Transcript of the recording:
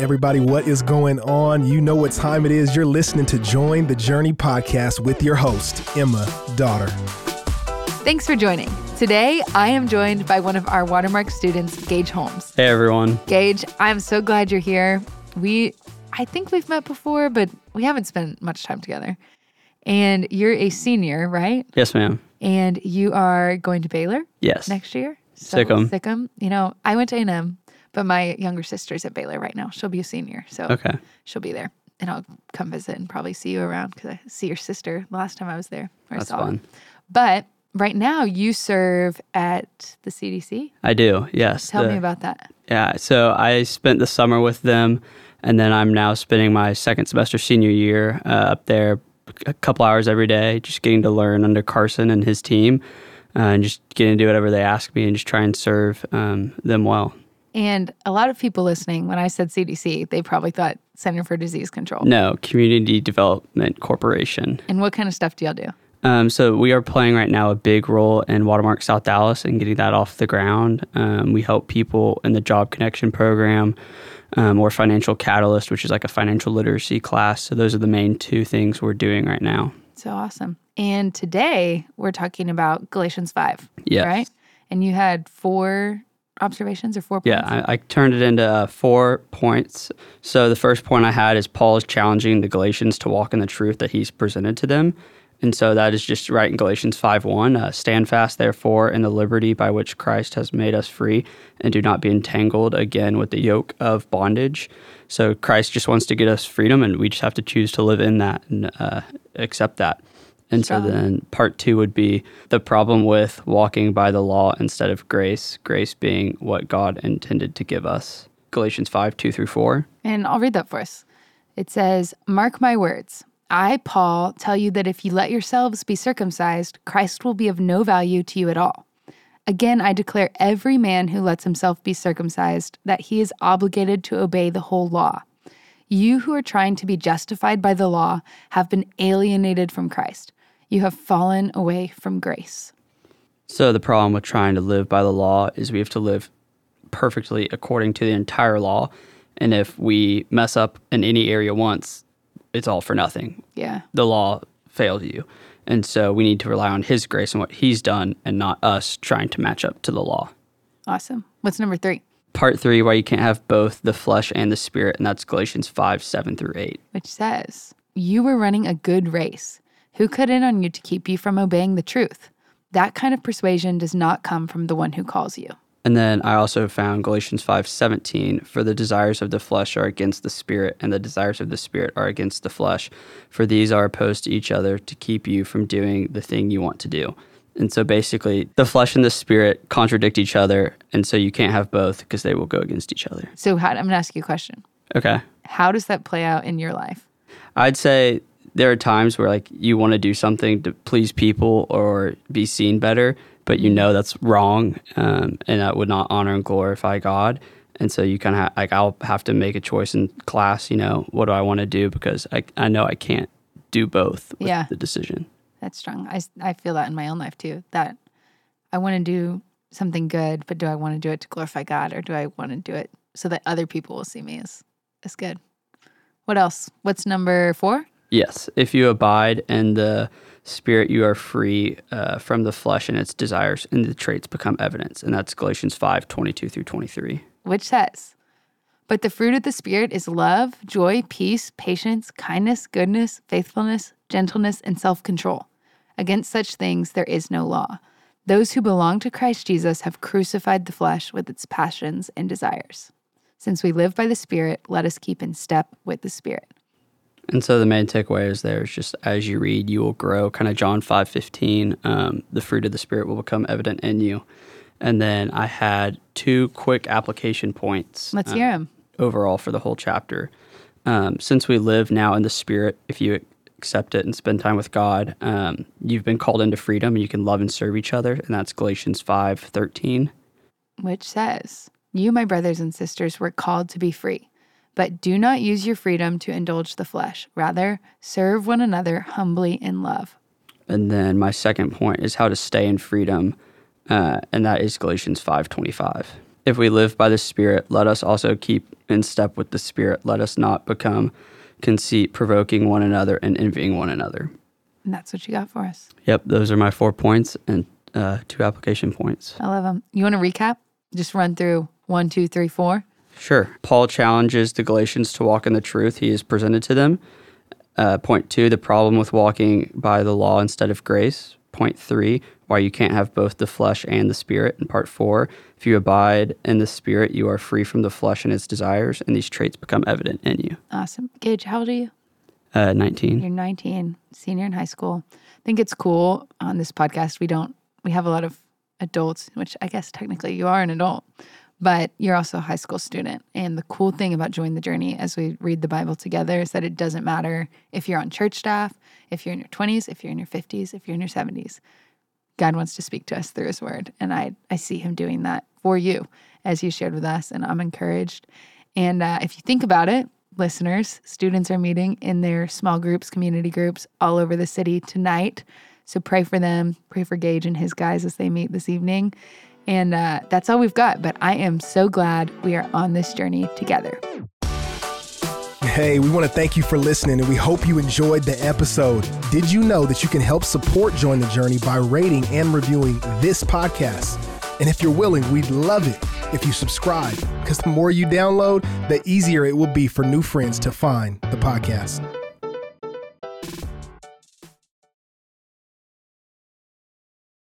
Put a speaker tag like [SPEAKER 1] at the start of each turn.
[SPEAKER 1] Everybody, what is going on? You know what time it is. You're listening to Join the Journey podcast with your host, Emma Daughter.
[SPEAKER 2] Thanks for joining. Today, I am joined by one of our Watermark students, Gage Holmes.
[SPEAKER 3] Hey, everyone.
[SPEAKER 2] Gage, I'm so glad you're here. We, I think we've met before, but we haven't spent much time together. And you're a senior, right?
[SPEAKER 3] Yes, ma'am.
[SPEAKER 2] And you are going to Baylor
[SPEAKER 3] Yes.
[SPEAKER 2] next year. So,
[SPEAKER 3] Sic 'em.
[SPEAKER 2] Sikkim. You know, I went to A&M, but my younger sister's at Baylor right now. She'll be a senior, so
[SPEAKER 3] Okay.
[SPEAKER 2] she'll be there, and I'll come visit and probably see you around because I see your sister last time I was there. or I
[SPEAKER 3] That's
[SPEAKER 2] saw her.
[SPEAKER 3] fun.
[SPEAKER 2] But right now, you serve at the CDC.
[SPEAKER 3] I do. Yes.
[SPEAKER 2] Tell
[SPEAKER 3] The-
[SPEAKER 2] me about that.
[SPEAKER 3] Yeah. So I spent the summer with them, and then I'm now spending my second semester senior year uh, up there, a couple hours every day, just getting to learn under Carson and his team, uh, and just getting to do whatever they ask me, and just try and serve um, them well.
[SPEAKER 2] And a lot of people listening, when I said CDC, they probably thought Center for Disease Control.
[SPEAKER 3] No, Community Development Corporation.
[SPEAKER 2] And what kind of stuff do y'all do?
[SPEAKER 3] Um, so we are playing right now a big role in Watermark South Dallas and getting that off the ground. Um, we help people in the Job Connection program um, or Financial Catalyst, which is like a financial literacy class. So those are the main two things we're doing right now.
[SPEAKER 2] So awesome. And today we're talking about Galatians 5.
[SPEAKER 3] Yes.
[SPEAKER 2] Right? And you had four observations or four points?
[SPEAKER 3] Yeah, I, I turned it into uh, four points. So the first point I had is Paul is challenging the Galatians to walk in the truth that he's presented to them. And so that is just right in Galatians 5 1. Uh, Stand fast, therefore, in the liberty by which Christ has made us free, and do not be entangled again with the yoke of bondage. So Christ just wants to get us freedom, and we just have to choose to live in that and uh, accept that. And so then part two would be the problem with walking by the law instead of grace, grace being what God intended to give us. Galatians 5 2 through 4.
[SPEAKER 2] And I'll read that for us. It says, Mark my words. I, Paul, tell you that if you let yourselves be circumcised, Christ will be of no value to you at all. Again, I declare every man who lets himself be circumcised that he is obligated to obey the whole law. You who are trying to be justified by the law have been alienated from Christ. You have fallen away from grace.
[SPEAKER 3] So the problem with trying to live by the law is we have to live perfectly according to the entire law. And if we mess up in any area once, it's all for nothing.
[SPEAKER 2] Yeah.
[SPEAKER 3] The law failed you. And so we need to rely on his grace and what he's done and not us trying to match up to the law.
[SPEAKER 2] Awesome. What's number three?
[SPEAKER 3] Part three, why you can't have both the flesh and the spirit, and that's Galatians 5 7 through 8.
[SPEAKER 2] which says, You were running a good race. Who cut in on you to keep you from obeying the truth? That kind of persuasion does not come from the one who calls you.
[SPEAKER 3] And then I also found Galatians 5:17 for the desires of the flesh are against the spirit and the desires of the spirit are against the flesh for these are opposed to each other to keep you from doing the thing you want to do. And so basically the flesh and the spirit contradict each other and so you can't have both because they will go against each other.
[SPEAKER 2] So, how, I'm going to ask you a question.
[SPEAKER 3] Okay.
[SPEAKER 2] How does that play out in your life?
[SPEAKER 3] I'd say there are times where like you want to do something to please people or be seen better, but you know that's wrong, um, and that would not honor and glorify God. And so you kind of ha- like I'll have to make a choice in class. You know, what do I want to do because I I know I can't do both with
[SPEAKER 2] Yeah.
[SPEAKER 3] the decision.
[SPEAKER 2] That's strong. I I feel that in my own life too. That I want to do something good, but do I want to do it to glorify God or do I want to do it so that other people will see me as, as good? What else? What's number four?
[SPEAKER 3] Yes, if you abide in the Spirit, you are free uh, from the flesh and its desires, and the traits become evidence. And that's Galatians 5, 22 through 23.
[SPEAKER 2] which says, But the fruit of the Spirit is love, joy, peace, patience, kindness, goodness, faithfulness, gentleness, and self control. Against such things there is no law. Those who belong to Christ Jesus have crucified the flesh with its passions and desires. Since we live by the Spirit, let us keep in step with the Spirit.
[SPEAKER 3] And so the main takeaway is there is just as you read, you will grow. Kind of John five fifteen. Um, the fruit of the spirit will become evident in you. And then I had two quick application points.
[SPEAKER 2] Let's
[SPEAKER 3] uh,
[SPEAKER 2] them.
[SPEAKER 3] Overall for the whole chapter. Um, since we live now in the spirit, if you accept it and spend time with God, um, you've been called into freedom and you can love and serve each other. And that's Galatians five thirteen.
[SPEAKER 2] which says, You, my brothers and sisters, were called to be free, but do not use your freedom to indulge the flesh. Rather, serve one another humbly in love.
[SPEAKER 3] And then my second point is how to stay in freedom, uh, and that is Galatians five twenty five. If we live by the Spirit, let us also keep in step with the Spirit. Let us not become conceit, provoking one another and envying one another.
[SPEAKER 2] And that's what you got for us.
[SPEAKER 3] Yep, those are my four points and uh, two application points.
[SPEAKER 2] I love them. You want to recap? Just run through one, two, three, four.
[SPEAKER 3] Sure. Paul challenges the Galatians to walk in the truth he has presented to them. Uh, point two, the problem with walking by the law instead of grace. Point three, why you can't have both the flesh and the spirit. And part four, if you abide in the spirit, you are free from the flesh and its desires, and these traits become evident in you.
[SPEAKER 2] Awesome. Gage, how old are you?
[SPEAKER 3] Uh, 19.
[SPEAKER 2] You're 19, senior in high school. I think it's cool on this podcast. We don't, we have a lot of adults, which I guess technically you are an adult, but you're also a high school student. And the cool thing about Join the Journey as we read the Bible together is that it doesn't matter if you're on church staff, if you're in your 20s, if you're in your 50s, if you're in your 70s. God wants to speak to us through his word. And I, I see him doing that for you as you shared with us. And I'm encouraged. And uh, if you think about it, listeners, students are meeting in their small groups, community groups all over the city tonight. So pray for them, pray for Gage and his guys as they meet this evening. And uh, that's all we've got. But I am so glad we are on this journey together.
[SPEAKER 1] Hey, we want to thank you for listening and we hope you enjoyed the episode. Did you know that you can help support Join the Journey by rating and reviewing this podcast? And if you're willing, we'd love it if you subscribe because the more you download, the easier it will be for new friends to find the podcast.